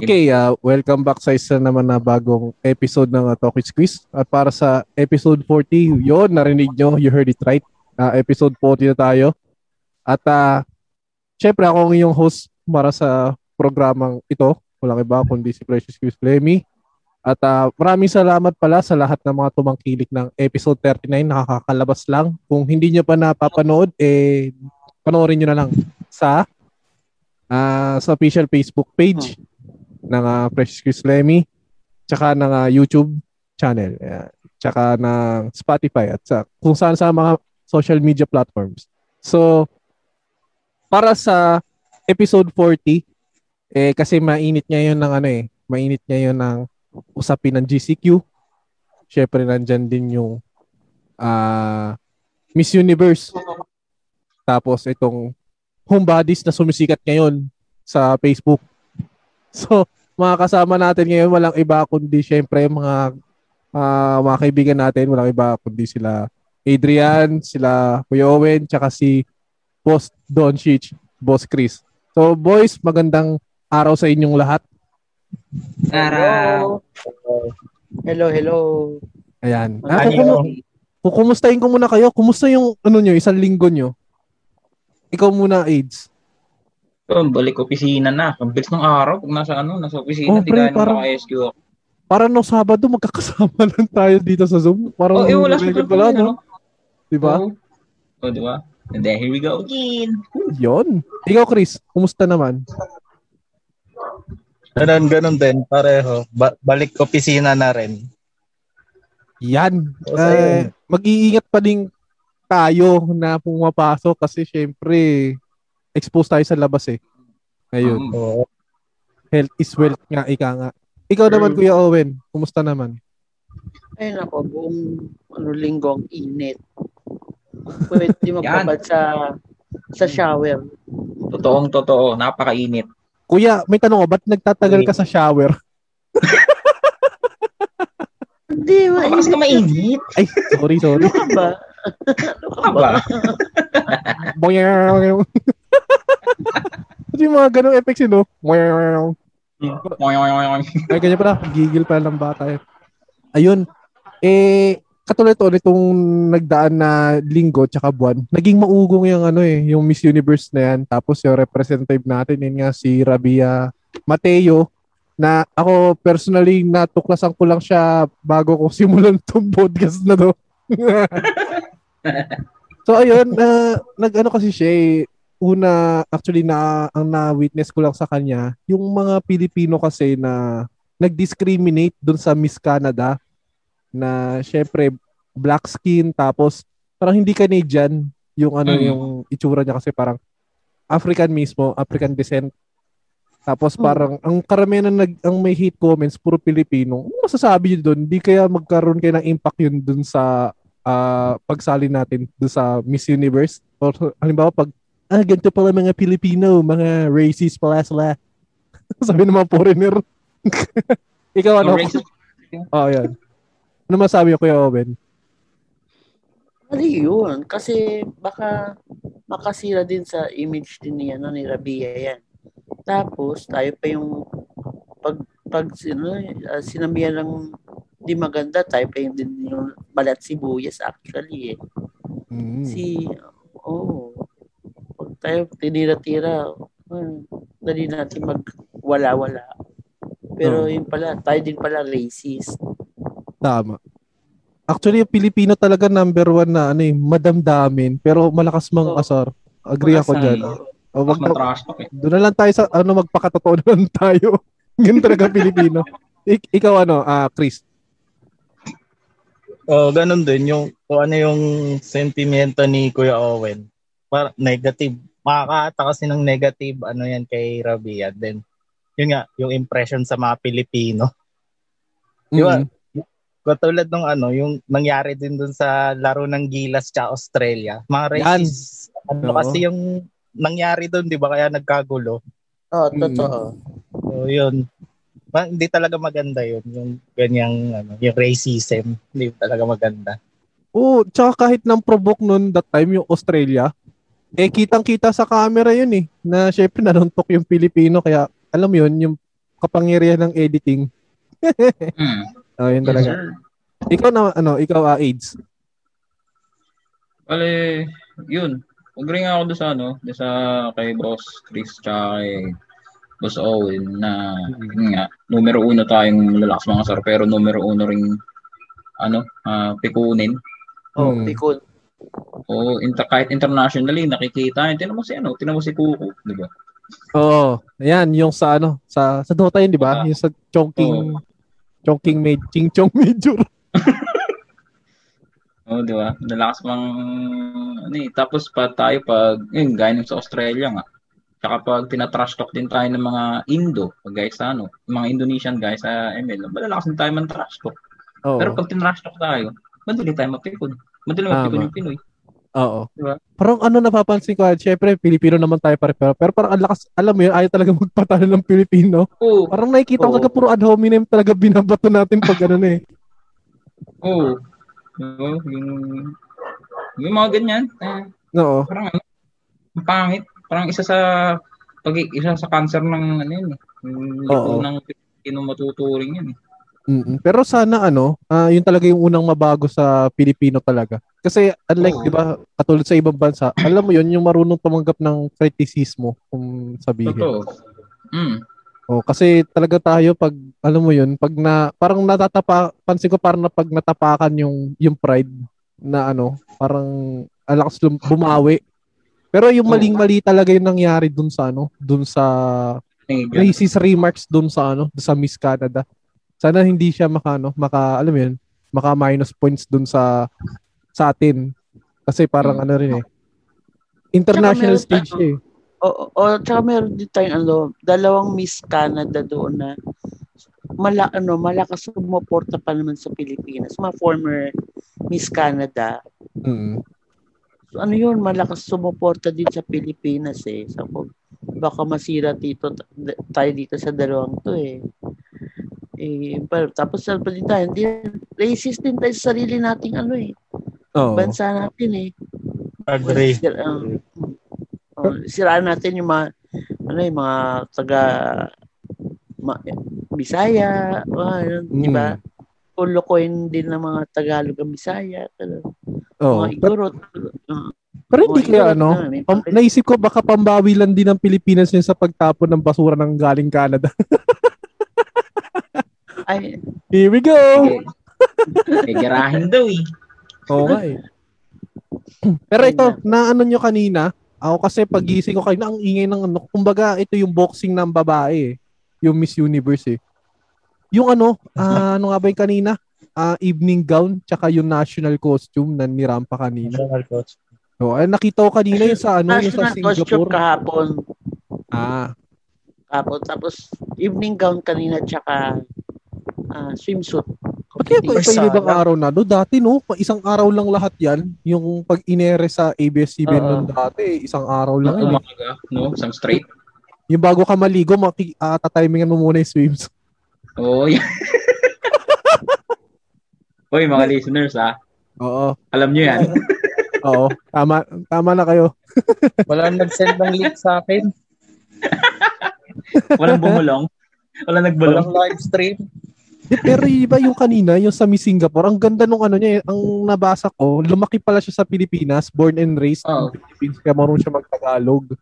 Okay, uh, welcome back sa isa naman na bagong episode ng uh, Talkies Quiz. At para sa episode 40, yon narinig nyo, you heard it right. Uh, episode 40 na tayo. At uh, syempre ako ang iyong host para sa programang ito. Walang iba kundi si Precious Quiz Lemmy. At uh, maraming salamat pala sa lahat ng mga tumangkilik ng episode 39. Nakakakalabas lang. Kung hindi nyo pa napapanood, eh, panoorin nyo na lang sa uh, sa official Facebook page ng uh, Precious Chris Lemmy, tsaka ng uh, YouTube channel, uh, tsaka ng Spotify at sa kung saan sa mga social media platforms. So, para sa episode 40, eh, kasi mainit ngayon ng ano eh, mainit ngayon ng usapin ng GCQ. Syempre, nandyan din yung uh, Miss Universe. Tapos, itong homebodies na sumisikat ngayon sa Facebook. So, mga kasama natin ngayon, walang iba kundi syempre mga uh, mga kaibigan natin, walang iba kundi sila Adrian, sila Kuya Owen, tsaka si Boss Don Shich, Boss Chris. So boys, magandang araw sa inyong lahat. Araw. Hello, hello. Ayan. Ah, kukum- kukumustahin ko muna kayo. Kumusta yung ano nyo, isang linggo nyo? Ikaw muna, AIDS. So, balik opisina na. Ang bilis ng araw pag nasa ano, nasa opisina, oh, di pre, parang, naka-SQ ako. Para no Sabado, magkakasama lang tayo dito sa Zoom. Parang oh, eh, wala sa pala, no? Di ba? Oh. oh, di ba? And then, here we go again. Yon. Ikaw, Chris, kumusta naman? Ganun, ganun din. Pareho. Ba- balik opisina na rin. Yan. Okay. Uh, mag-iingat pa din tayo na pumapasok kasi syempre exposed tayo sa labas eh. Ngayon. Um, Health is wealth nga, ika nga. Ikaw naman, Kuya Owen, kumusta naman? Ay nako, buong ano, linggo ang init. Pwede magpabad sa sa shower. Totoong totoo, napakainit. Kuya, may tanong ko, ba't nagtatagal ka sa shower? Hindi, mainit. Mas ka mainit. Ay, sorry, sorry. Ano ka ba? Ano ka ba? Kasi yung mga ganong effects yun, no? Ay, ganyan pala. Gigil pa lang bata. Eh. Ayun. Eh, katulad to, itong nagdaan na linggo tsaka buwan, naging maugong yung ano eh, yung Miss Universe na yan. Tapos yung representative natin, yun nga si Rabia Mateo, na ako personally natuklasan ko lang siya bago ko simulan tong podcast na to. so ayun, uh, nag-ano kasi siya eh, una actually na ang na-witness ko lang sa kanya, yung mga Pilipino kasi na nag-discriminate doon sa Miss Canada na syempre black skin tapos parang hindi Canadian yung ano mm. yung itsura niya kasi parang African mismo, African descent. Tapos mm. parang mm. ang karamihan na nag ang may hate comments puro Pilipino. Ano masasabi niyo doon? Hindi kaya magkaroon kayo ng impact yun doon sa uh, pagsali natin doon sa Miss Universe? Or halimbawa pag ah, ganito pala mga Pilipino, mga racist pala sila. Sabi ng mga foreigner. Ikaw ano? Oh, yan. Ano masabi ko, Kuya Owen? Mali yun. Kasi baka makasira din sa image din niya no, ni Rabia yan. Tapos, tayo pa yung pag, pag sino, uh, sinamihan ng di maganda, tayo pa yung din yung balat sibuyas actually eh. Mm. Si, oh, tayo tinira-tira, hmm, dali natin magwala-wala. Pero oh. yun pala, tayo din pala racist. Tama. Actually, yung Pilipino talaga number one na ano eh, madamdamin, pero malakas mang oh. asar. Agree ako dyan. Oh, wag na, eh. Doon na lang tayo sa ano magpakatotoo na lang tayo. Ganun talaga Pilipino. Ik- ikaw ano, uh, Chris? Oh, ganun din yung kung ano yung sentimento ni Kuya Owen. Para negative makakaata kasi ng negative ano yan kay Rabia. Then, yun nga, yung impression sa mga Pilipino. Mm-hmm. Di ba? Katulad nung ano, yung nangyari din dun sa laro ng Gilas sa Australia. Mga racist, ano kasi yung nangyari dun, di ba? Kaya nagkagulo. Oo, oh, totoo. So, yun. Ma, hindi talaga maganda yun. Yung ganyang, ano, yung racism. Hindi talaga maganda. Oo, oh, tsaka kahit nang provoke nun that time yung Australia, eh kitang-kita sa camera yun eh na syempre nanuntok yung Pilipino kaya alam mo yun yung kapangyarihan ng editing. Hmm. Oh, yun Yes, talaga. sir. Ikaw na, ano, ikaw, ah, AIDS. Bale, yun. Agree nga ako doon sa ano, doon sa kay Boss Chris tsaka kay Boss Owen na yun nga, numero uno tayong lalakas mga sir pero numero uno ring ano, ah, pikunin. Oh, Hmm. Pikon. O inter, kahit internationally nakikita, tinan mo si ano, tinan mo si Kuko, di ba? Oo. Ayan, yung sa ano, sa sa Dota yun, di ba? Ah. Yung sa Chongking Chongking Made Ching Chong Major. Oo, di ba? Lalakas mang ano eh. Tapos pa tayo pag yun, gaya sa Australia nga. Tsaka pag tinatrash talk din tayo ng mga Indo, pag guys sa ano, mga Indonesian guys sa ML, malalakas din tayo man trash talk. Oo. Pero pag tinrash talk tayo, madali tayo mapikon. Madali Tama. mapikon yung Pinoy. Oo. Diba? Parang ano napapansin ko, syempre Pilipino naman tayo pare pero, pero parang ang lakas, alam mo yun, ayaw talaga magpatalo ng Pilipino. Oo. Parang nakikita ko Oo. talaga puro ad hominem talaga binabato natin pag ano eh. Oo. Oo, yung, yung mga ganyan, eh, Oo. parang ano, ang pangit. Parang isa sa pag isa sa cancer ng ano yun eh. Yung ng Pilipino matuturing yan eh. Mm-mm. Pero sana ano, ah, yun talaga yung unang mabago sa Pilipino talaga. Kasi unlike, Oo. 'di ba, katulad sa ibang bansa, alam mo yun, yung marunong tumanggap ng kritisismo kung sabihin. Totoo. Mm. Oh, kasi talaga tayo pag alam mo yun, pag na parang natatapa pansin ko parang na pag natapakan yung yung pride na ano, parang alakas lum- bumawi. Pero yung maling-mali talaga yung nangyari dun sa ano, dun sa racist remarks dun sa ano, dun sa Miss Canada. Sana hindi siya maka ano, maka alam mo yun, maka minus points dun sa sa atin. Kasi parang Hmm. ano rin eh. International stage tayo- eh. O, o tsaka meron din tayong ano, dalawang Miss Canada doon na mala, ano, malakas sumuporta pa naman sa Pilipinas. Mga former Miss Canada. Mm. So, ano yun, malakas sumuporta din sa Pilipinas eh. So, baka masira dito tayo dito sa dalawang to eh. Eh, pero, tapos sa tayo, hindi, racist din tayo sa sarili nating ano eh. Oo. Bansa natin eh. Agree. Sira, um, oh, siraan natin yung mga ano yung mga taga ma, Bisaya, mga, yun, di ba? Mm. Kulukoyin din ng mga Tagalog ang Bisaya, ano, Oo. mga Igorot. uh, Pero hindi kaya ano, na, naisip ko baka pambawi lang din ng Pilipinas yun sa pagtapon ng basura ng galing Canada. ay, Here we go! Eh, garahin daw eh. Oo nga eh. Pero ito, na ano nyo kanina, ako kasi pagising ko kanina, ang ingay ng ano, kumbaga ito yung boxing ng babae eh. Yung Miss Universe eh. Yung ano, ah, ano nga ba yung kanina? Ah, evening gown, tsaka yung national costume na ni Rampa kanina. National coach. So, ay, nakita ko kanina yung sa ano, yung sa national costume Singapore. kahapon. Ah, Kahapon. Tapos, evening gown kanina, tsaka ah, swimsuit. Ba't kaya pa Ay, iba ibang araw na? No, dati no, pa- isang araw lang lahat yan. Yung pag inere sa ABS-CBN nun dati, isang araw lang. Ng yun. umaga, no? Isang straight. Yung bago ka maligo, maki, uh, tatimingan mo muna yung swims. Oo, yan. Hoy, mga listeners ah. Oo. Alam nyo yan. Oo. Tama, tama na kayo. Wala nag-send ng link sa akin. Walang bumulong. Walang nagbulong. Walang live stream. Pero iba yung kanina, yung sa Miss Singapore, ang ganda nung ano niya, eh, ang nabasa ko, lumaki pala siya sa Pilipinas, born and raised Oo. in Philippines, kaya marunong siya magtagalog.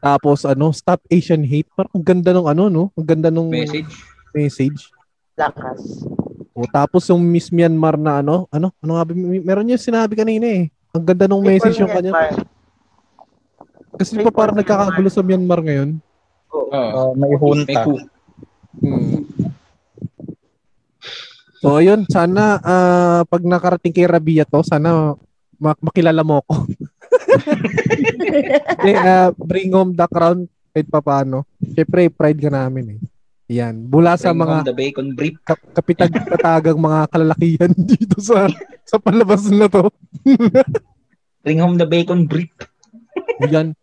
Tapos ano, stop Asian hate. Parang ang ganda nung ano, no? Ang ganda nung Message. message. Lakas. O, tapos yung Miss Myanmar na ano, ano, ano nga ba, may- meron niya sinabi kanina eh. Ang ganda nung message yung kanya. Kasi ba parang nagkakagulo sa Myanmar ngayon? Oo. Oh, may May hunta. coup. Hmm. So ayun, sana ah, pag nakarating kay Rabia to, sana mak- makilala mo ko. Eh, ah, bring home the crown kahit pa paano. Siyempre, pride ka namin eh. Yan. Mula sa Bring mga the bacon brief. ka- kapitag-katagang mga kalalakihan dito sa sa palabas na to. Bring home the bacon brief. Yan.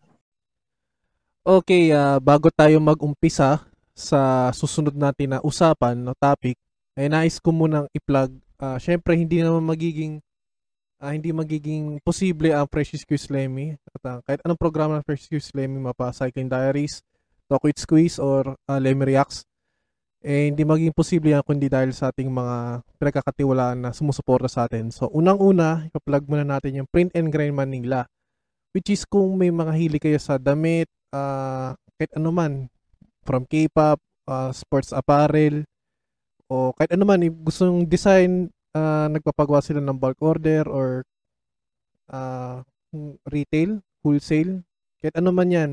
Okay, ah, bago tayo mag-umpisa sa susunod natin na usapan no topic, ay nais ko munang i-plug. ah, Syempre hindi naman magiging ah, hindi magiging posible ang Precious Q Lemmy at ah, kahit anong programa ng Precious Q Lemmy mapa Cycling Diaries, Talk with Squeeze or uh, Lemmy Reacts, eh hindi maging posible yan kundi dahil sa ating mga pinagkakatiwalaan na sumusuporta sa atin. So, unang-una, ipa-plug muna natin yung Print and Grind Manila, which is kung may mga hili kayo sa damit, uh, kahit ano man, from K-pop, uh, sports apparel, o kahit ano man, gusto yung design, uh, nagpapagawa sila ng bulk order or uh, retail, wholesale, kahit ano man yan,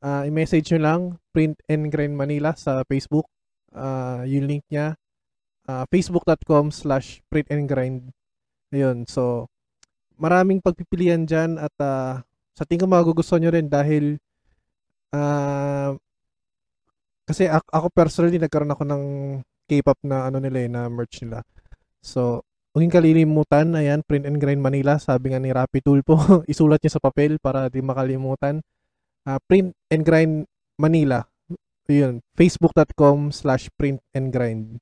uh, i-message nyo lang Print and Grind Manila sa Facebook. Uh, yung link niya, uh, facebook.com slash print and grind. Ayun, so maraming pagpipilian dyan at uh, sa tingin ko magugustuhan nyo rin dahil uh, kasi ako personally nagkaroon ako ng K-pop na ano nila eh, na merch nila. So, huwag kalilimutan, ayan, Print and Grind Manila, sabi nga ni Rappi Tulpo, isulat niya sa papel para di makalimutan. Uh, print and Grind Manila, yun, facebook.com slash print and grind.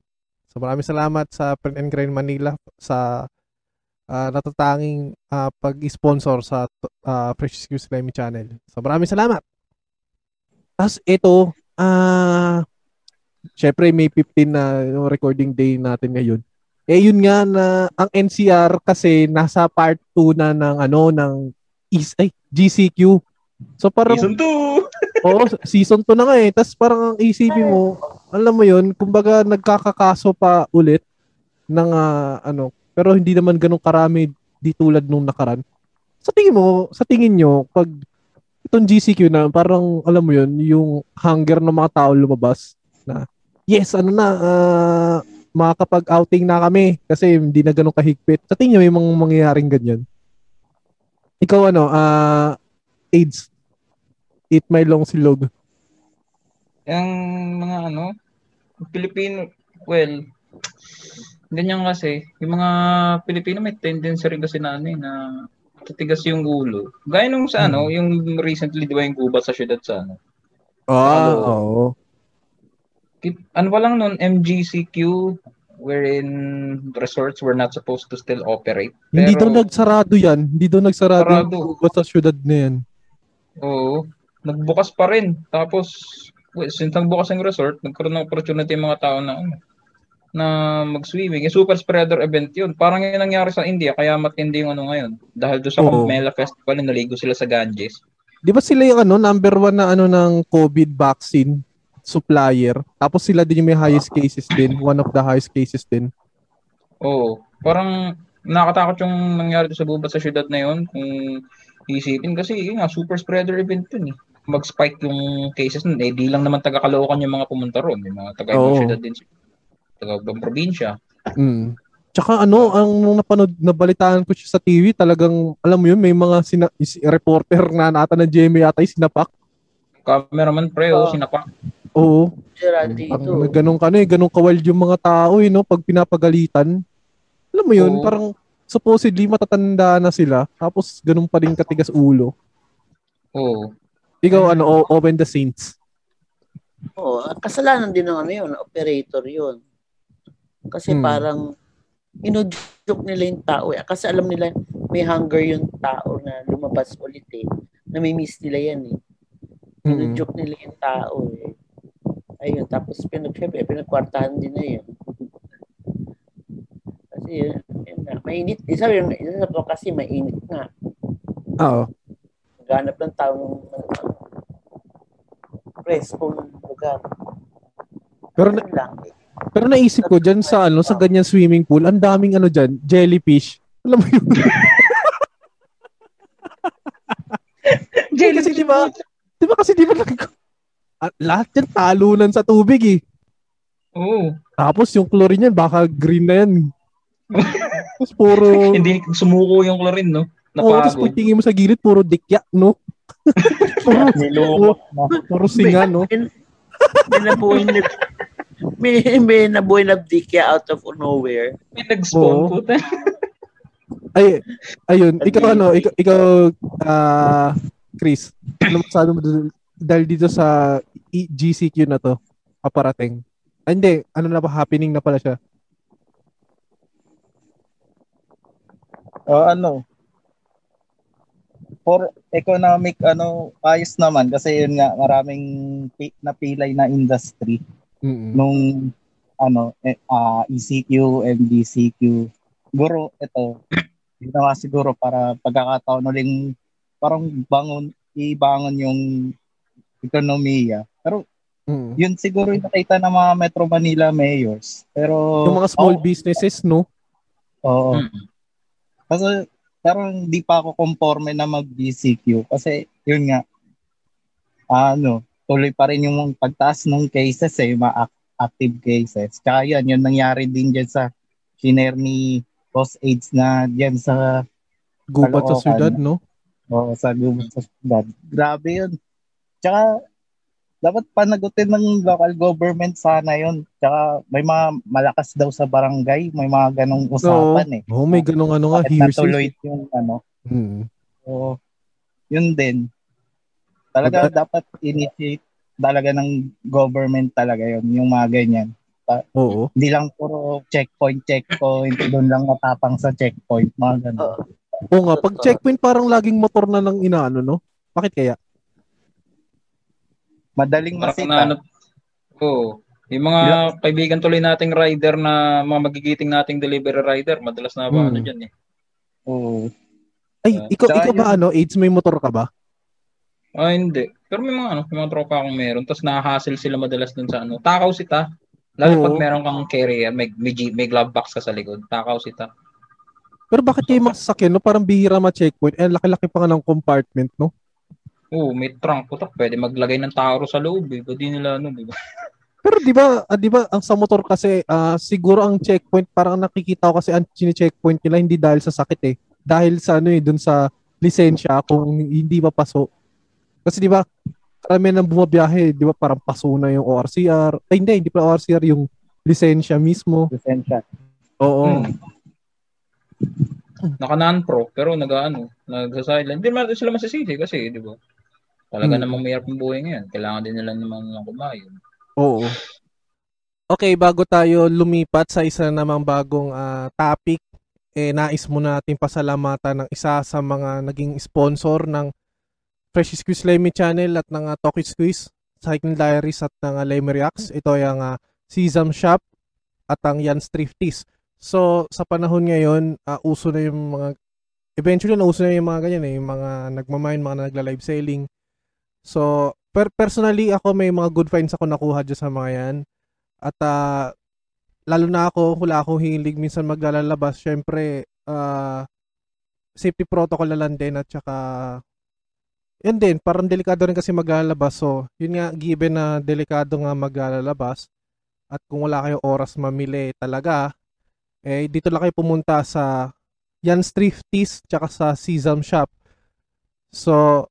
So maraming salamat sa Print and Grind Manila sa uh, natatanging uh, pag-sponsor sa uh, Precious News Lemmy Channel. So maraming salamat! Tapos ito, ah, uh, syempre may 15 na recording day natin ngayon. Eh yun nga na ang NCR kasi nasa part 2 na ng ano ng is ay GCQ. So parang Season 2. Oo, season 2 na nga eh. Tapos parang ang isipin mo, alam mo yun, kumbaga nagkakakaso pa ulit ng uh, ano, pero hindi naman ganun karami di tulad nung nakaraan. Sa tingin mo, sa tingin nyo, pag itong GCQ na parang alam mo yun, yung hunger ng mga tao lumabas na yes, ano na, uh, makakapag-outing na kami kasi hindi na ganun kahigpit. Sa tingin may mga mangyayaring ganyan. Ikaw ano, uh, AIDS, eat my long silog. Yung mga ano, Pilipino, well, ganyan kasi, yung mga Pilipino may tendency rin kasi na ano eh, na titigas yung ulo. Gaya nung sa ano, hmm. ano, yung recently di ba yung gubat sa syudad sa ano. Ah, oo. Oh, ano pa lang noon, MGCQ, wherein resorts were not supposed to still operate. Pero, hindi daw nagsarado yan. Hindi daw nagsarado sarado. yung sa syudad na yan. Oo. Nagbukas pa rin. Tapos, since nagbukas ang resort, nagkaroon ng opportunity yung mga tao na ano, na mag-swimming. Yung super spreader event yun. Parang yung nangyari sa India, kaya matindi yung ano ngayon. Dahil doon sa oh. Mela Festival, naligo sila sa Ganges. Di ba sila yung ano, number one na ano ng COVID vaccine? Supplier. Tapos sila din yung may highest cases din. One of the highest cases din. Oo. Parang nakatakot yung nangyari sa bubat sa syudad na yun. Kung isipin kasi yun nga, super spreader event yun eh. Mag-spike yung cases nun. Eh, di lang naman taga Caloocan yung mga pumunta ron. Yung mga taga ibang syudad din. Taga ibang probinsya. Mm. Tsaka ano, ang nung napanood, nabalitaan ko siya sa TV, talagang, alam mo yun, may mga sina, reporter na nata ng GMA yata yung sinapak. Cameraman pre, oh, sinapak. Oo. Sira dito. Ang, ganun ka na eh, ganun kawal yung mga tao eh, no? Pag pinapagalitan. Alam mo yun, Oo. parang supposedly matatanda na sila, tapos ganun pa rin katigas ulo. Oo. Ikaw, ano, o- open the saints. Oo, kasalanan din ng ano yun, operator yun. Kasi hmm. parang inudyok nila yung tao eh. Kasi alam nila may hunger yung tao na lumabas ulit eh. Na may miss nila yan eh. Inudyok nila yung tao eh. Ayun, tapos pinag, syempre, pinagkwartahan din na yun. Kasi yun, yun na, mainit. Isa yun, isa sa kasi mainit nga. Oo. Naghanap ng taong preskong lugar. Pero na, lang, eh. pero naisip ko diyan sa ano sa ganyan swimming pool, ang daming ano diyan, jellyfish. Alam mo yun? jellyfish. Kasi di ba? Di ba kasi di ba at lahat yan talunan sa tubig eh. Oo. Tapos yung chlorine yan, baka green na yan. tapos puro... Hindi sumuko yung chlorine, no? Napagod. Oo, tapos pag tingin mo sa gilid, puro dikya, no? puro, puro, puro singa, no? May nabuhay na may, may nabuhay na dikya out of nowhere. May nag-spawn po Ay, ayun, ikaw ano, ikaw, ikaw uh, Chris, ano masabi mo dahil dito sa GCQ na to, paparating. Ah, hindi, ano na pa, happening na pala siya. Uh, ano? for economic ano ayos naman kasi yun nga maraming pi- napilay na industry Mm-mm. nung ano eh, ah, ECQ, MDCQ. Siguro ito ginawa siguro para pagkakataon uling parang bangon ibangon yung ekonomiya. Pero Mm. yun siguro yung nakita ng mga Metro Manila mayors. Pero Yung mga small oh, businesses, no? Oo. Mm. Kasi pero hindi pa ako conforme na mag-BCQ kasi yun nga ano, tuloy pa rin yung pagtaas ng cases eh, mga ac- active cases. Kaya yan, yun nangyari din dyan sa shiner ni Boss AIDS na dyan sa Gubat sa syudad, no? o sa gubat sa syudad. Grabe yun. Tsaka dapat panagutin ng local government sana yun. Tsaka may mga malakas daw sa barangay, may mga ganong usapan eh. Oh, may ganung ano nga, hearsay. natuloy yung ano, Mm. So, yun din. Talaga dapat initiate talaga ng government talaga yun, yung mga ganyan. Oo. Hindi lang puro checkpoint, checkpoint, doon lang matapang sa checkpoint, mga ganun. Oo. Oo nga, pag checkpoint parang laging motor na lang inaano, no? Bakit kaya? Madaling masita. na ano, oo. Yung mga kaibigan tuloy nating rider na mga magigiting nating delivery rider, madalas na ba Hmm. ano dyan eh. Oo. Ay, Ah, ikaw, ikaw ba yun- ano, AIDS may motor ka ba? Ah, hindi. Pero may mga ano, may mga tropa akong meron. Tapos nahahassle sila madalas dun sa ano. Takaw sita. Lalo Oo. pag meron kang carry, may, may, may glove box ka sa likod. Takaw sita. Pero bakit kayo masasakyan, no? Parang bihira ma-checkpoint. Eh, laki-laki pa nga ng compartment, no? Oo, may trunk. Putak, pwede maglagay ng taro sa loob eh. Di nila ano, di ba? Pero di ba, ah, di ba ang sa motor kasi ah, siguro ang checkpoint parang nakikita ko kasi ang chine-checkpoint nila hindi dahil sa sakit eh. Dahil sa ano eh dun sa lisensya kung hindi pa paso. Kasi di ba karamihan ng bumabiyahe, di ba parang paso na yung ORCR. Ay hindi, hindi pa ORCR yung lisensya mismo. Lisensya. Oo. Hmm. Naka non-pro, pero nag-ano, nagsa-silent. Hindi naman sila masisisi kasi, di ba? Talaga Hmm. namang mayroong buhay ngayon. Kailangan din nila naman ng kumain. Oo. Okay, bago tayo lumipat sa isa namang bagong ah, topic, eh nais muna natin pasalamatan ng isa sa mga naging sponsor ng Fresh Squeeze Lemmy Channel at ng uh, Talkie Squeeze, Cycling Diaries at ng uh, Lemmy Reacts. Ito ay ang uh, Sesam Shop at ang Jan's Thrifties. So, sa panahon ngayon, ah, uso na yung mga eventually na uso na yung mga ganyan eh, yung mga nagmamine, mga nagla-live selling. So, per personally ako may mga good finds ako nakuha dyan sa mga yan. At ah, lalo na ako, wala akong hilig minsan maglalabas. Syempre, ah, safety protocol na lang din at saka yun din, parang delikado rin kasi maglalabas. So, yun nga, given na delikado nga maglalabas at kung wala kayong oras mamili talaga, eh, dito lang kayo pumunta sa Jan's Thrifties tsaka sa Sesam Shop. So,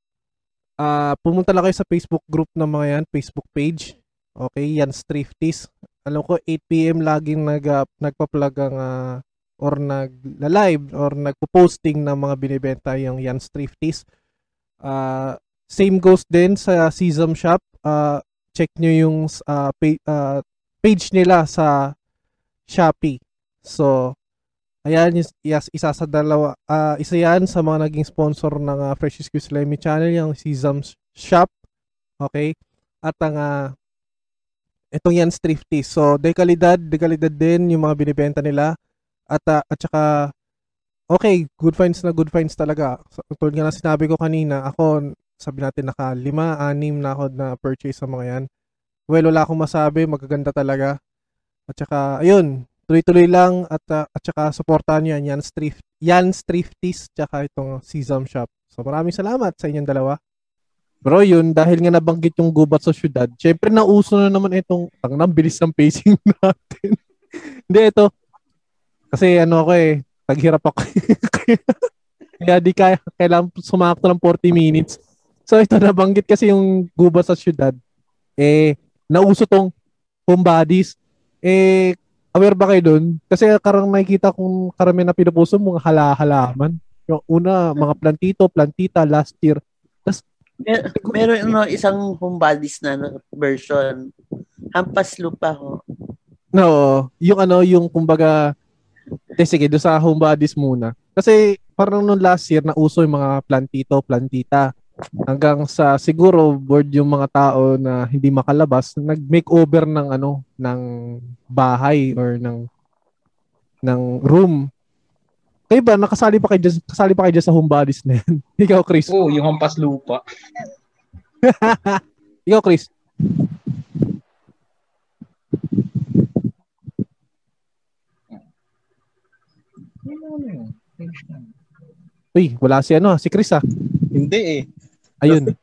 ah pumunta lang kayo sa Facebook group ng mga yan, Facebook page. Okay, Jan's Thrifties. Alam ko 8pm laging nag, ah, nagpa-plug ang ah, or nag-live or nagpo-posting ng mga binibenta yung Jan's Thrifties. Ah, same goes din sa Sesam Shop. Ah, check nyo yung ah, pa- ah, page nila sa Shopee. So, ayan, yes, isa sa dalawa, ah, isa yan sa mga naging sponsor ng uh, Fresh Squeeze Lemmy Channel, yung Sesam Shop. Okay? At ang, ah, itong yan Thrifty. So, dekalidad, dekalidad din yung mga binibenta nila. At, ah, at saka, okay, good finds na good finds talaga. So, tulad nga na sinabi ko kanina, ako, sabi natin naka lima, anim na ako na purchase sa mga yan. Well, wala akong masabi, magaganda talaga. At saka, ayun, tuloy-tuloy lang at uh, at saka suportahan niyo yan Jan's Thrift Jan's Thrifties tsaka itong Sesam Shop. So maraming salamat sa inyong dalawa. Bro, yun dahil nga nabanggit yung gubat sa syudad. Syempre nauso na naman itong nang bilis ng pacing natin. Hindi ito. Kasi ano ako eh, taghirap ako. Kaya di kaya kailangan sumakto ng 40 minutes. So ito nabanggit kasi yung gubat sa syudad. Eh nauso tong homebodies. Eh aware ba kayo doon? Kasi karang nakikita kong karamihan na pinupuso mga hala-halaman. Yung una, mga plantito, plantita last year. Mer- meron ano, isang homebodies na na version. Hampas lupa ho. No, yung ano, yung kumbaga, eh, sige, doon sa homebodies muna. Kasi parang nung last year na uso yung mga plantito, plantita. Hanggang sa siguro board yung mga tao na hindi makalabas, nag-makeover ng ano, ng bahay or ng ng room. Kayo ba nakasali pa kayo dyan, kasali pa kayo sa homebodies na yan? Ikaw, Chris. Oo, yung hampas lupa. Ikaw, Chris. Ano. Uy, wala si ano, si Chris ah. Hindi eh. Ayun.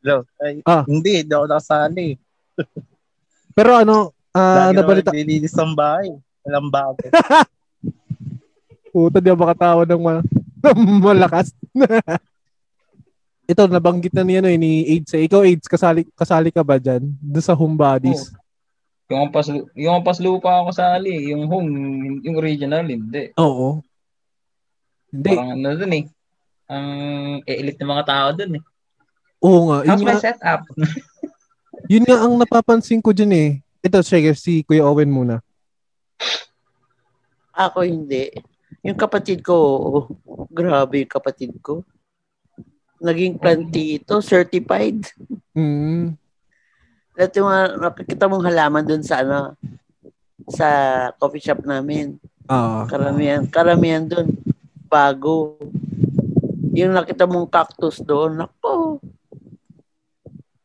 Hello. Ay, Ah. Hindi, hindi ako nakasali. Pero ano, ah, Lagi nabalita, naman nilinis ang bahay. Walang bago. Puta, di ako makatawa ng ma- malakas. Ito, nabanggit na ni, ano, eh, ni AIDS. Eh. Ikaw, AIDS, kasali, kasali ka ba dyan? Doon sa home bodies? Yung hampas, yung hampas lupa ako sali. Yung home, yung original, hindi. Oo. Hindi. Parang ano dun eh. Ang elite ng mga tao dun eh. Oo nga. How's my nga, setup? yun nga ang napapansin ko dyan eh. Ito, sige, si Kuya Owen muna. Ako hindi. Yung kapatid ko, grabe yung kapatid ko. Naging plantito, certified. Mm. Dati mga nakikita mong halaman dun sa ano, sa coffee shop namin. Ah. Karamihan, karamihan dun. Bago. Yung nakita mong cactus doon, nako.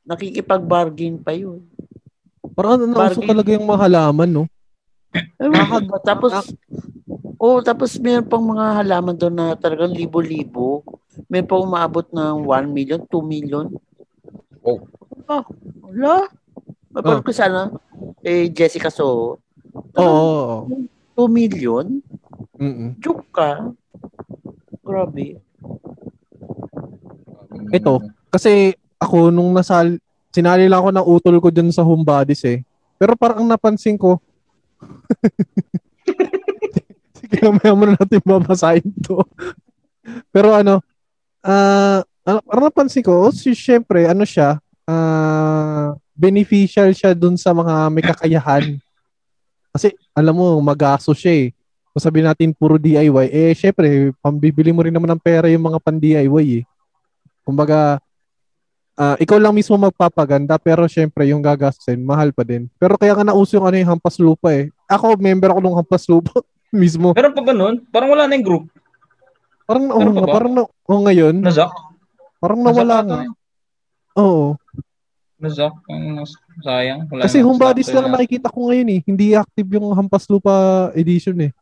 Nakikipag-bargain pa yun. Parang ano, nauso Bargain. talaga yung mga halaman, no? Ewan ko ba? Tapos, oh, tapos meron pang mga halaman doon na talagang libo-libo. May pa umabot ng 1 million, 2 million. Oh. Ah, wala. Mapanood ko sana, eh, Jessica So. Oo. 2 million? Mm-mm. Joke ka. Grabe. Ito. Kasi ako nung nasal sinali lang ako ng utol ko dyan sa home bodies eh. Pero parang ang napansin ko Sige, mamaya muna natin babasahin to. Pero ano, ah, ano, parang napansin ko, oh, si, syempre, ano siya, ah, beneficial siya dun sa mga may kakayahan. Kasi, alam mo, magaso siya eh. Kung sabihin natin puro DIY, eh, syempre, pambibili mo rin naman ng pera yung mga pan-DIY eh. Kumbaga, ah, ikaw lang mismo magpapaganda, pero syempre, yung gagastusin, mahal pa din. Pero kaya nga nauso yung ano yung hampas lupa eh. Ako, member ako ng hampas lupa mismo. Meron pa ba nun? Parang wala na yung group. Parang, pa nga, parang, na, oh, ngayon, Nazak? parang nawala Nazak nga. ata. Oo. Nazak. Ang sayang. Wala Kasi na. home bodies Sakto lang na. nakikita ko ngayon eh. Hindi active yung hampas lupa edition eh.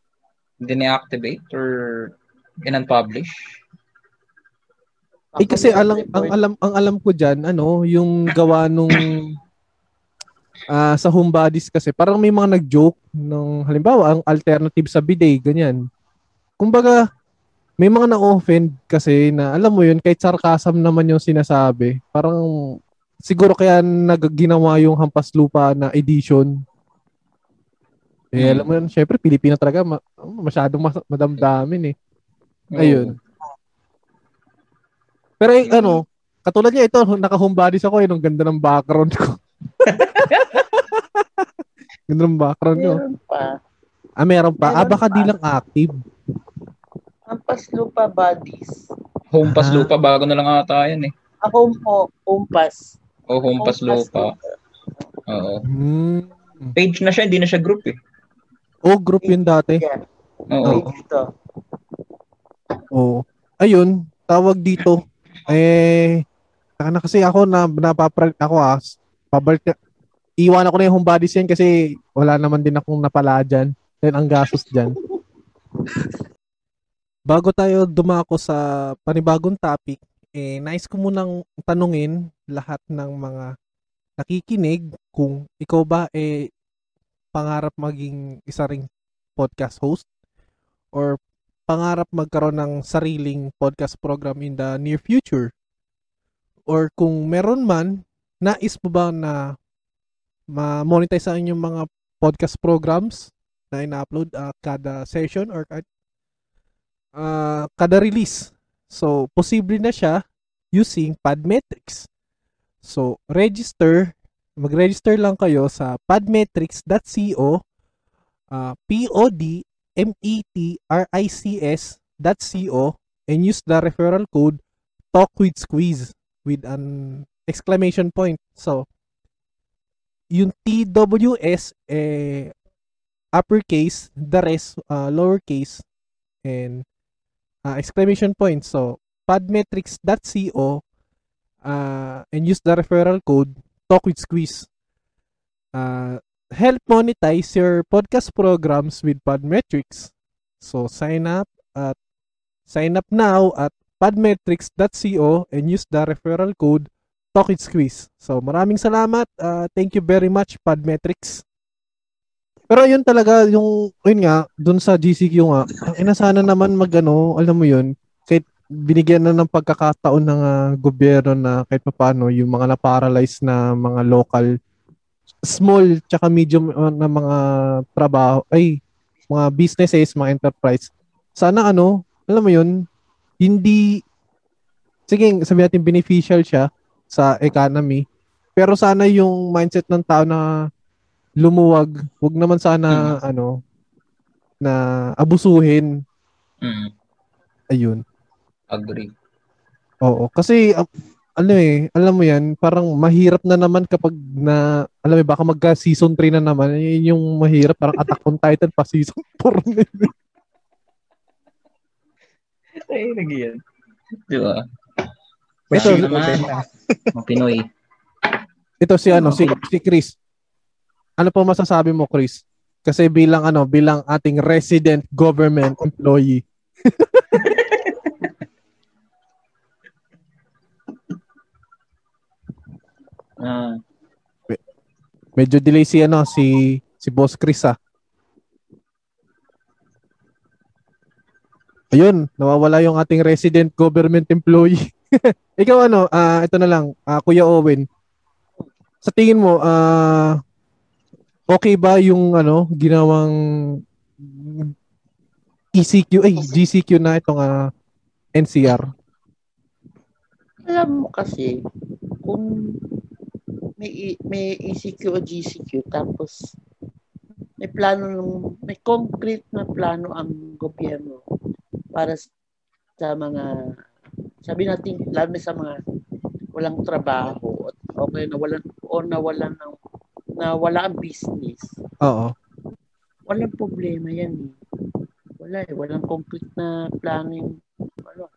Hindi na-activate or in-unpublish. Eh kasi alam ang alam ang alam ko diyan ano yung gawa nung ah, sa home bodies kasi parang may mga nag-joke nung halimbawa ang alternative sa bidet ganyan. Kumbaga may mga na-offend kasi na alam mo yun kahit sarcasm naman yung sinasabi. Parang siguro kaya nagginawa yung hampas lupa na edition. Eh, Hmm. alam mo yun, syempre, Pilipino talaga, ma- masyadong mas- madamdamin eh. Ayun. Pero eh, ano, katulad niya ito, naka-home bodies ako eh, nung ganda ng background ko. ganda ng background ko. Meron pa. Ah, meron pa. Ah, Meron baka pa. di lang active. Ang paslupa bodies. Home pass Ah. lupa. Bago na lang ata yan eh. Ako mo, umpas. O home pass lupa. Oo. Hmm. Page na siya. Hindi na siya group eh. Oh, group yun dati. Yeah. Oo. Oo. Ayun, tawag dito. Eh, na kasi ako na napapra ako ah, pabalik iwan ako na yung home bodies yan kasi wala naman din akong napala dyan. Then ang gastos dyan. Bago tayo dumako sa panibagong topic, eh, nice ko munang tanungin lahat ng mga nakikinig kung ikaw ba eh pangarap maging isa ring podcast host or pangarap magkaroon ng sariling podcast program in the near future? Or kung meron man, nais mo ba na ma-monetize ang inyong mga podcast programs na ina-upload ah, kada session or ah, kada release? So, posible na siya using Podmetrics. So, register, mag-register lang kayo sa podmetrics.co uh, P-O-D-M-E-T-R-I-C-S dot C-O and use the referral code talk with squeeze with an exclamation point. So, yung TWS eh, uppercase, the rest uh, lowercase and uh, exclamation point. So, podmetrics.co uh, and use the referral code talk with squeeze. Uh, help monetize your podcast programs with Podmetrics. So sign up at sign up now at podmetrics.co and use the referral code Talk It Squeeze. So maraming salamat. Uh, thank you very much Podmetrics. Pero yun talaga yung yun nga dun sa GCQ nga. Ang ina sana naman magano, alam mo yun, kahit binigyan na ng pagkakataon ng uh, gobyerno na kahit paano yung mga na-paralyze na mga local small tsaka medium uh, na mga trabaho ay mga businesses, mga enterprise. Sana ano, alam mo 'yun, hindi sige, sabi natin beneficial siya sa economy. Pero sana yung mindset ng tao na lumuwag, wag naman sana hmm. ano na abusuhin. Mm. Ayun. Agree. Oo, kasi uh, ano eh, alam mo yan, parang mahirap na naman kapag na, alam mo, baka magka season 3 na naman, yun yung mahirap, parang Attack on Titan pa season 4 na yun. Ay, nagyan. Di ba? Ito, naman, mga Pinoy. Ito si ano, si, si Chris. Ano po masasabi mo, Chris? Kasi bilang ano, bilang ating resident government employee. Ah. Medyo delay si ano si si Boss Chris ah. Ayun, nawawala yung ating resident government employee. Ikaw ano, uh, ito na lang, uh, Kuya Owen. Sa tingin mo, uh, okay ba yung ano, ginawang ECQ, ay GCQ na itong uh, NCR? Alam mo kasi, kung may may ECQ o GCQ tapos may plano ng may concrete na plano ang gobyerno para sa mga sabi natin lalo sa mga walang trabaho at okay nawalan o nawalan ng nawala ang business. Oo. Walang problema yan. Eh. Wala eh. Walang concrete na plano yung ano,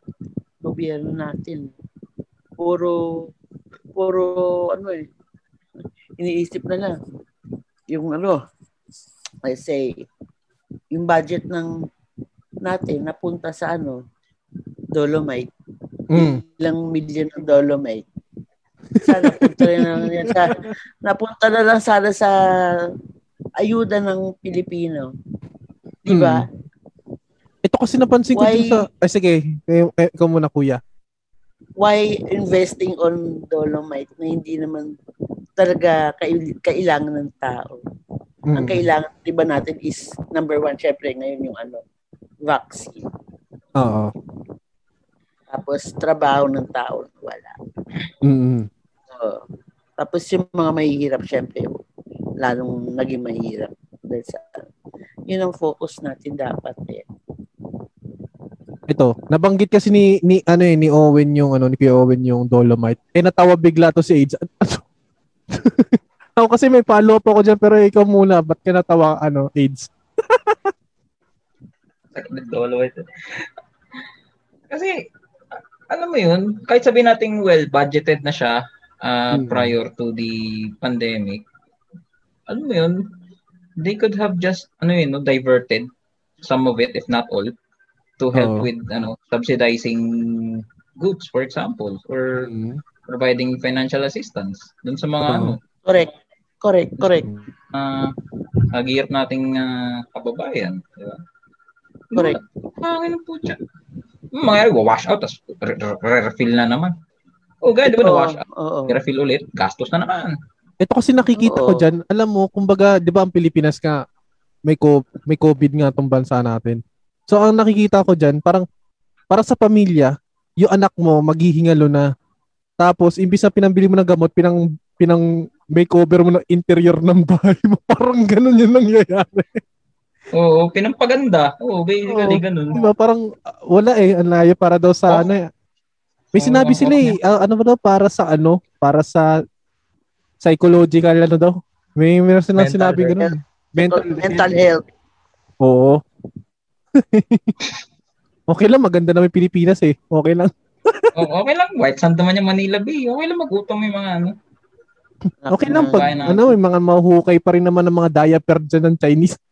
gobyerno natin. Puro puro ano eh iniisip na lang yung ano, let's say, yung budget ng natin napunta sa ano, Dolomite. Mm. Ilang million ng Dolomite. Sana punta na lang sa, napunta na lang sana sa ayuda ng Pilipino. Di ba? Mm. Ito kasi napansin ko Why, sa... Ay, sige. Ikaw muna, kuya. Why investing on Dolomite na hindi naman talaga kailangan ng tao. Mm. Ang kailangan, di ba natin is, number one, syempre ngayon yung ano, vaccine. Oo. Tapos, trabaho ng tao, wala. Mm-hmm. So, tapos yung mga mahihirap, syempre, lalong naging mahirap. Dahil sa, yun ang focus natin dapat eh. Ito, nabanggit kasi ni ni ano eh ni Owen yung ano ni Kuya Owen yung Dolomite. Eh natawa bigla to si AIDS. ako kasi may follow up ako dyan, pero ikaw muna, ba't ka natawa, ano, AIDS? kasi, alam mo yun, kahit sabihin natin, well, budgeted na siya uh, hmm. prior to the pandemic, alam mo yun, they could have just, ano yun, no, diverted some of it, if not all, to help oh. with, ano, subsidizing goods, for example, or hmm providing financial assistance dun sa mga ano. Correct. Correct, correct. Uh, agirap nating uh, kababayan, di ba? Correct. Hangin po siya. Mga wash out, tapos re-refill na naman. Oh, guys, di ba na-wash out? Oh, oh. refill ulit, gastos na naman. Ito kasi nakikita oh, ko dyan, alam mo, kumbaga, di ba ang Pilipinas ka, may, co- may COVID nga tong bansa natin. So, ang nakikita ko dyan, parang, para sa pamilya, yung anak mo, maghihingalo na tapos, imbis na pinambili mo ng gamot, pinang, pinang makeover mo ng interior ng bahay mo. Parang ganun yung nangyayari. Oo, pinampaganda. Oo, basically Oo. ganun. Diba, parang ah, wala eh, ang layo para daw sa Oh. ano eh. May sinabi ang sila eh, ah, ano ba daw, para sa ano, para sa psychological ano daw. May meron silang Mental sinabi health. ganun. Mental, Mental health. Oo. okay lang, maganda naman Pilipinas eh. Okay lang. Oo, okay lang. White sand naman yung Manila Bay. Okay lang mag-utang yung mga ano. Okay lang pag na. ano, may mga mahuhukay pa rin naman ng mga diaper dyan ng Chinese.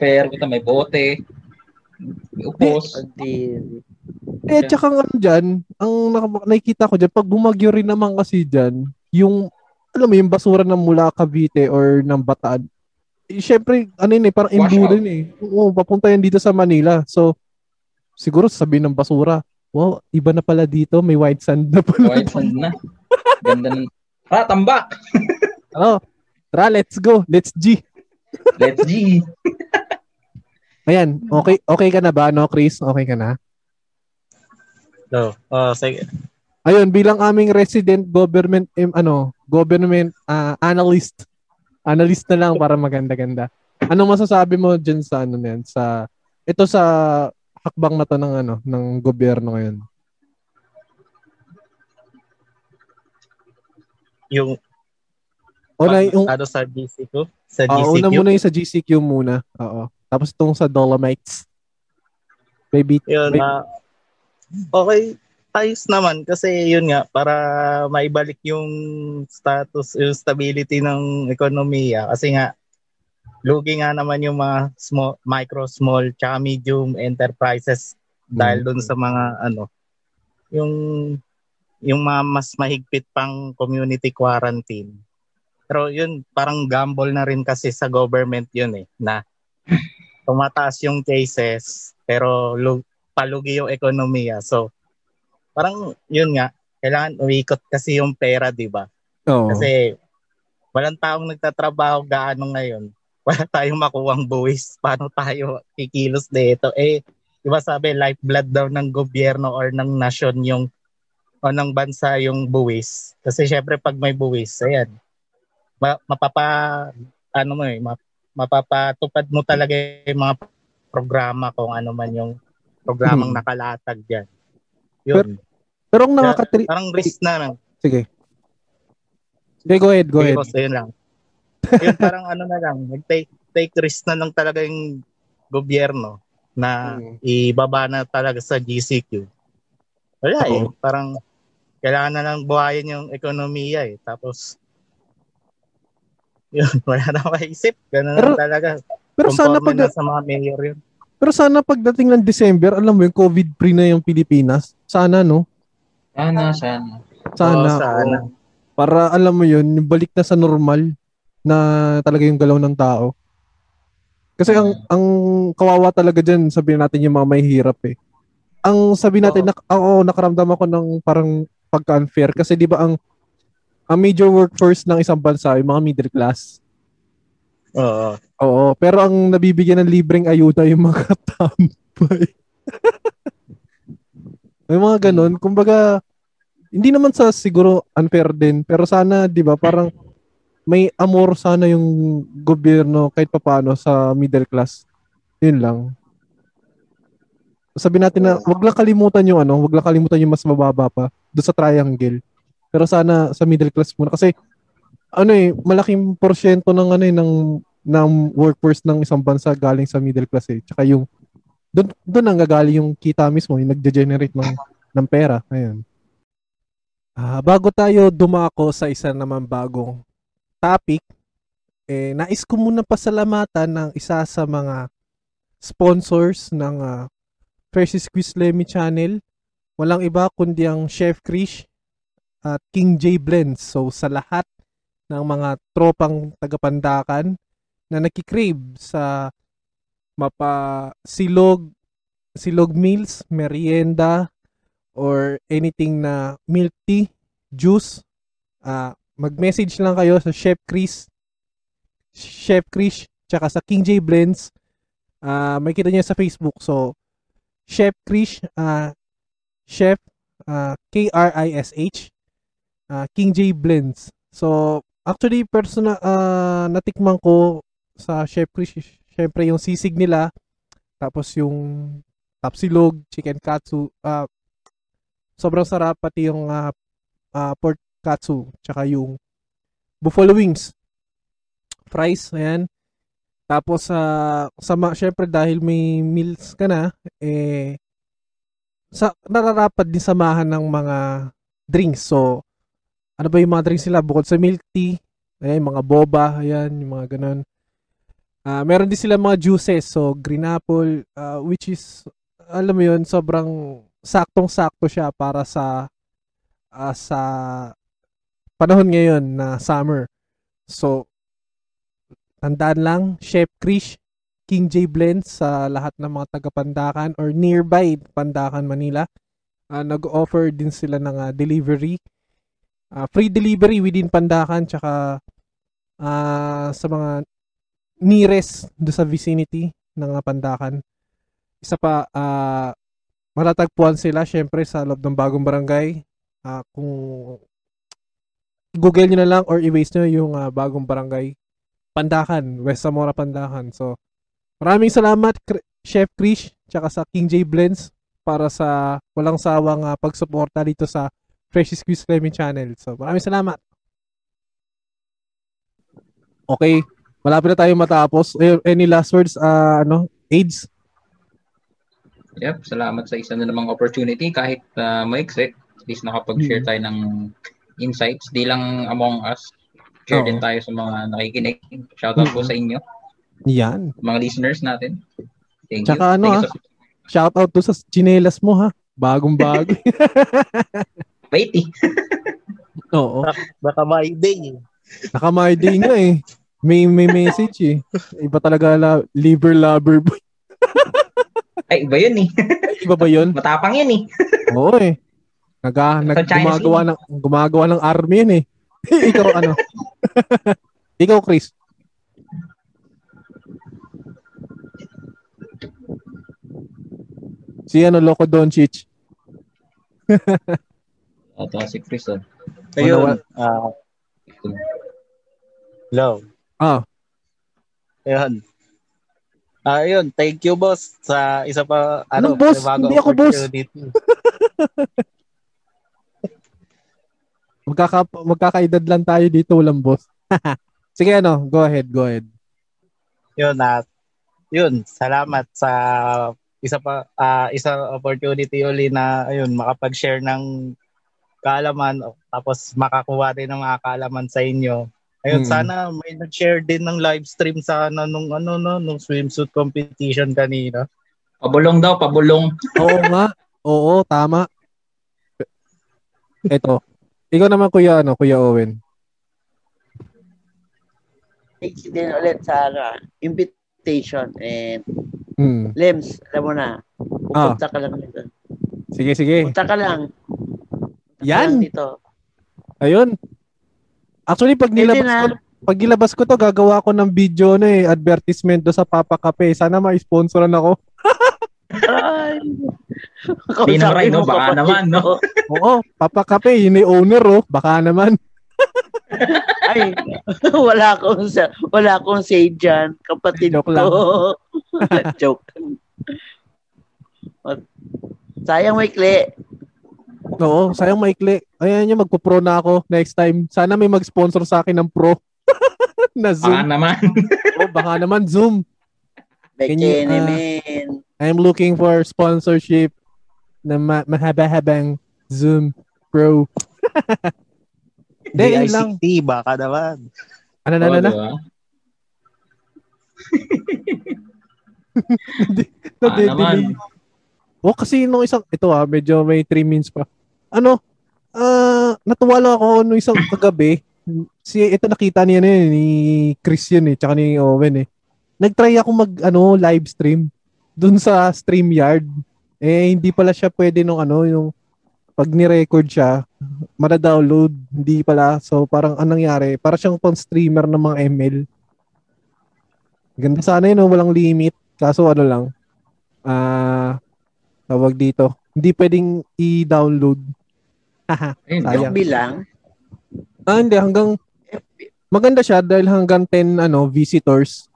Fair, kita may bote. May upos. Eh, tsaka nga dyan, ang nak- nakikita ko dyan, pag bumagyo rin naman kasi dyan, yung, alam mo, yung basura ng mula Cavite or ng Bataan, eh, syempre, ano yun eh, parang Wash imbu rin eh. Oo, papunta yan dito sa Manila. So, siguro sabi ng basura, wow, iba na pala dito, may white sand na pala. White sand na. Ganda ng... Ah, tambak! Ano? Tara, let's go. Let's G. Let's G! Ayan, okay okay ka na ba, no, Chris? Okay ka na? So, oh, sige. Ayun, bilang aming resident government em, ano, government ah, analyst. Analyst na lang para maganda-ganda. Anong masasabi mo diyan sa ano na yan, sa ito sa hakbang na to ng ano, ng gobyerno ngayon? Yung, O na yung ano sa GC ko? Sa ah, GCQ? una muna yung sa GCQ muna. Oo. Tapos itong sa Dolomites. Baby, Yun, May- ah, okay, ayos naman kasi yun nga, para maibalik yung status, yung stability ng ekonomiya. Kasi nga, lugi nga naman yung mga small, micro, small, tsaka medium enterprises dahil dun sa mga ano, yung yung mga mas mahigpit pang community quarantine. Pero yun, parang gamble na rin kasi sa government yun eh, na tumataas yung cases, pero lu- palugi yung ekonomiya. So, parang yun nga, kailangan uikot kasi yung pera, di ba? Oo. Kasi walang taong nagtatrabaho gaano ngayon. Wala tayong makuwang buwis. Paano tayo kikilos dito? Eh, di ba sabi, lifeblood daw ng gobyerno or ng nasyon yung o ng bansa yung buwis. Kasi syempre pag may buwis, ayan, ma- mapapa, ano mo eh, ma- mapapatupad mo talaga yung mga programa kung ano man yung programang Hmm. nakalatag dyan. Yun. Pero ang nakakatri... Parang risk na lang. Sige. Okay, go ahead, go Sige, ahead. boss, ayun lang. Yun parang ano na lang, nag-take take risk na lang talaga yung gobyerno na Mm. ibaba na talaga sa GCQ. Wala eh, parang kailangan na lang buhayin yung ekonomiya eh. Tapos, yun, wala na maisip. Ganun Pero- talaga. Pero sana Conforme pag na sa mga mayor yun. Pero sana pagdating ng December, alam mo yung COVID-free na yung Pilipinas. Sana, no? Sana, sana. Sana. Oo, sana. Para alam mo yun, yung balik na sa normal na talaga yung galaw ng tao. Kasi ang Mm. ang kawawa talaga diyan, sabihin natin yung mga may hirap eh. Ang sabi natin na ako nakaramdam ako ng parang pagka-unfair kasi 'di ba ang ang major workforce ng isang bansa yung mga middle class. Oo. Oo, pero ang nabibigyan ng libreng ayuda yung mga tambay. May mga ganun. Kumbaga, hindi naman sa siguro unfair din, pero sana, di ba, parang may amor sana yung gobyerno kahit papaano sa middle class. Yun lang. Sabi natin na, wag lang kalimutan yung ano, wag lang kalimutan yung mas mababa pa doon sa triangle. Pero sana sa middle class muna kasi ano eh, malaking porsyento ng ano eh, ng ng workforce ng isang bansa galing sa middle class eh. Tsaka yung doon doon ang gagaling yung kita mismo, yung nagde-generate ng ng pera. Ayun. Ah, bago tayo dumako sa isa naman bagong topic, eh nais ko muna pasalamatan ng isa sa mga sponsors ng uh, Fresh Squeeze Lemmy channel. Walang iba kundi ang Chef Krish at King J Blends. So sa lahat ng mga tropang tagapandakan na nakikrave sa mapa silog silog meals, merienda or anything na milk tea, juice, ah mag-message lang kayo sa Chef Chris Chef Chris tsaka sa King J Blends. Ah may kita niyo sa Facebook. So Chef Chris ah Chef ah K R I S H ah, King J Blends. So actually personal ah natikman ko sa Chef Chris, syempre yung sisig nila, tapos yung tapsilog, chicken katsu, ah, sobrang sarap pati yung ah, ah, pork katsu, tsaka yung buffalo wings. Fries, ayan. Tapos sa sa ma- syempre dahil may meals ka na, eh sa nararapat din samahan ng mga drinks. So ano ba yung mga drinks nila bukod sa milk tea, ayan, mga boba, ayan, yung mga ganun. Ah, meron din sila mga juices, so green apple, ah, which is alam mo yun, sobrang saktong-sakto siya para sa ah, sa panahon ngayon na summer. So tandaan lang, Chef Krish, King J Blends sa lahat ng mga taga Pandakan or nearby Pandakan, Manila. Ah, nag-offer din sila ng ah, delivery. Ah, free delivery within Pandakan tsaka ah, sa mga nearest do sa vicinity ng ah, Pandakan. Isa pa, ah, matatagpuan sila syempre sa loob ng bagong barangay. Ah, kung Google nyo na lang or i-waste nyo yung ah, bagong barangay Pandakan, West Zamora Pandakan. So, maraming salamat Kr- Chef Krish tsaka sa King J Blends para sa walang sawang ah, pagsuporta dito sa Fresh Squeeze Lemon Channel. So, maraming salamat. Okay, malapit na tayo matapos. Any last words, ah, ano, AIDS? Yep, salamat sa isa na namang opportunity kahit uh, maiksi. At least nakapag-share Mm. tayo ng insights. Di lang among us. Share Oo. din tayo sa mga nakikinig. Shoutout po Mm. sa inyo, Yan. mga listeners natin. Thank Tsaka you. ano, Thank you ah, sa- Shout out to sa chinelas mo ha. Bagong bago. Wait eh. Oo. Baka may day. Nakamay din nga eh. May may message eh. Iba talaga la, liver lover boy. Ay, iba yun eh. Iba ba 'yun? Matapang yun eh. Oo eh. Naga, nag, gumagawa ng gumagawa ng army yun eh. Ikaw ano? Ikaw Chris. Si ano Loco Doncic. Ito si Chris. Oh. Ayun. ah hello. Ah, Ayun. Ah, ayun. Thank you, boss, sa isa pa, ano, Anong boss? Hindi ako boss. Magkaka magkakaedad lang tayo dito, walang boss. Sige ano, go ahead, go ahead. Yun, at yun, salamat sa isa pa, ah, isa opportunity uli na, ayun, makapag-share ng kaalaman, tapos makakuha din ng mga kaalaman sa inyo. Ayun, Mm. sana may nag-share din ng live stream sa ano, nung, ano, no, nung swimsuit competition kanina. Pabulong daw, pabulong. Oo nga. Oo, tama. Ito. Ikaw naman kuya ano, Kuya Owen. Thank you din ulit sa ano, invitation. And Hmm. Lems, alam mo na. Pupunta ka lang dito. Sige, sige. Punta ka lang. Punta ka Yan. lang Dito. Ayun. Actually, pag nilabas ko, pag nilabas ko to, gagawa ko ng video na eh, advertisement do sa Papa Cafe. Sana ma-sponsoran ako. Ay. Di na rin, no? Baka naman, no? Oo, Papa Cafe, yun yung owner oh. Baka naman. Ay, wala akong sa, wala akong say dyan, kapatid Joke ko. Joke. Sayang may kle. Oo, sayang maikli. Ayan yung magpo-pro na ako next time. Sana may mag-sponsor sa akin ng pro. na Baka Zoom. naman. Oh, baka naman Zoom. Can you, uh. I'm looking for sponsorship na ma- mahaba-habang Zoom Pro. Hindi, yun lang. DICT, baka naman. Ano na, Oo, na, na? diba? Ah, naman. Oh, kasi nung isang, ito ah, medyo may 3 minutes pa. Ano, ah, natuwa lang ako nung isang kagabi. Si, ito nakita niya na yun, ni Chris yun eh, tsaka ni Owen eh. Nag-try ako mag, ano, live stream dun sa StreamYard. Eh, hindi pala siya pwede nung ano, yung pag ni-record siya, mada-download, hindi pala. So, parang anong nangyari? Para siyang pang streamer ng mga ML. Ganda sana yun, no? walang limit. Kaso ano lang, ah, tawag dito, hindi pwedeng i-download. Haha. Ayun. FB lang. ah, hindi, hanggang, maganda siya dahil hanggang 10, ano, visitors.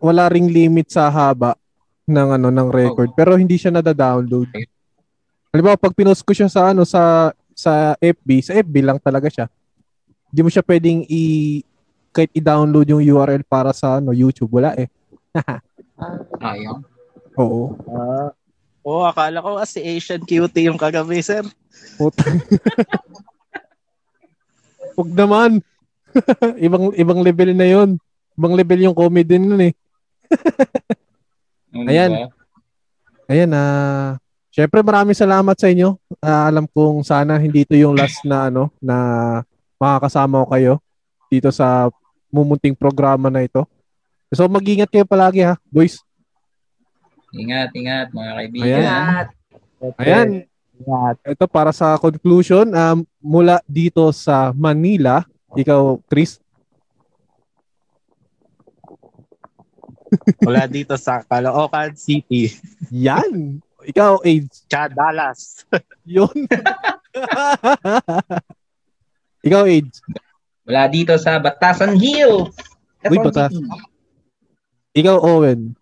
Wala ring limit sa haba ng ano ng record pero hindi siya nada-download. Halimbawa pag pinost ko siya sa ano sa sa FB, sa FB lang talaga siya. Hindi mo siya pwedeng i kahit i-download yung URL para sa ano YouTube wala eh. Ah, Ayaw. Oo. Ah. oh, akala ko si Asian cutie yung kagabi, sir. Puta. Huwag naman. ibang ibang level na 'yon. Ibang level yung comedy nun eh. Ano Ayan. Ayan na Syempre maraming salamat sa inyo. Ah, alam kong sana hindi ito yung last na ano na makakasama ko kayo dito sa mumunting programa na ito. So mag-ingat kayo palagi ha, boys. Ingat, ingat mga kaibigan. Ayan. Ingat. Ayan, Ingat. ito para sa conclusion um, mula dito sa Manila, ikaw Chris, Wala dito sa Caloocan City. yan. Ikaw AIDS, Cha Dallas. yun. ikaw AIDS, Wala dito sa Batasan Hills. Uy, Batas. Ikaw Owen.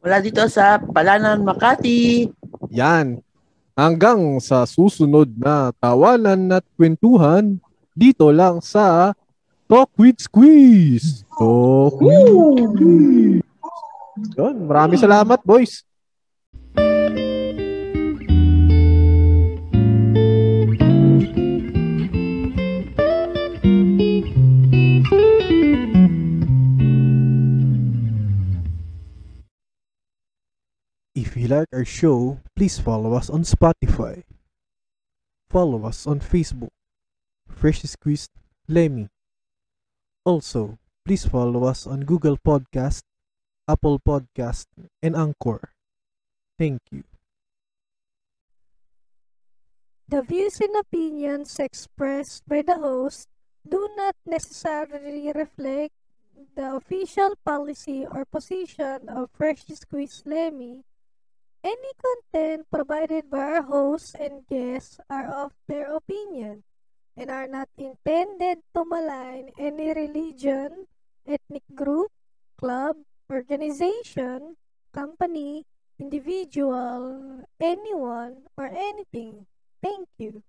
Wala dito sa Palanan, Makati. Yan. Hanggang sa susunod na tawanan at kwentuhan dito lang sa Talk with Squeeze. Talk with Squeeze. Yun, maraming salamat, boys. If you like our show, please follow us on Spotify. Follow us on Facebook. Fresh Squeezed Lemmy. Also, please follow us on Google Podcast, Apple Podcast, and Anchor. Thank you. The views and opinions expressed by the host do not necessarily reflect the official policy or position of Fresh Squeeze Lemmy. Any content provided by our hosts and guests are of their opinion and are not intended to malign any religion, ethnic group, club, organization, company, individual, anyone, or anything. Thank you.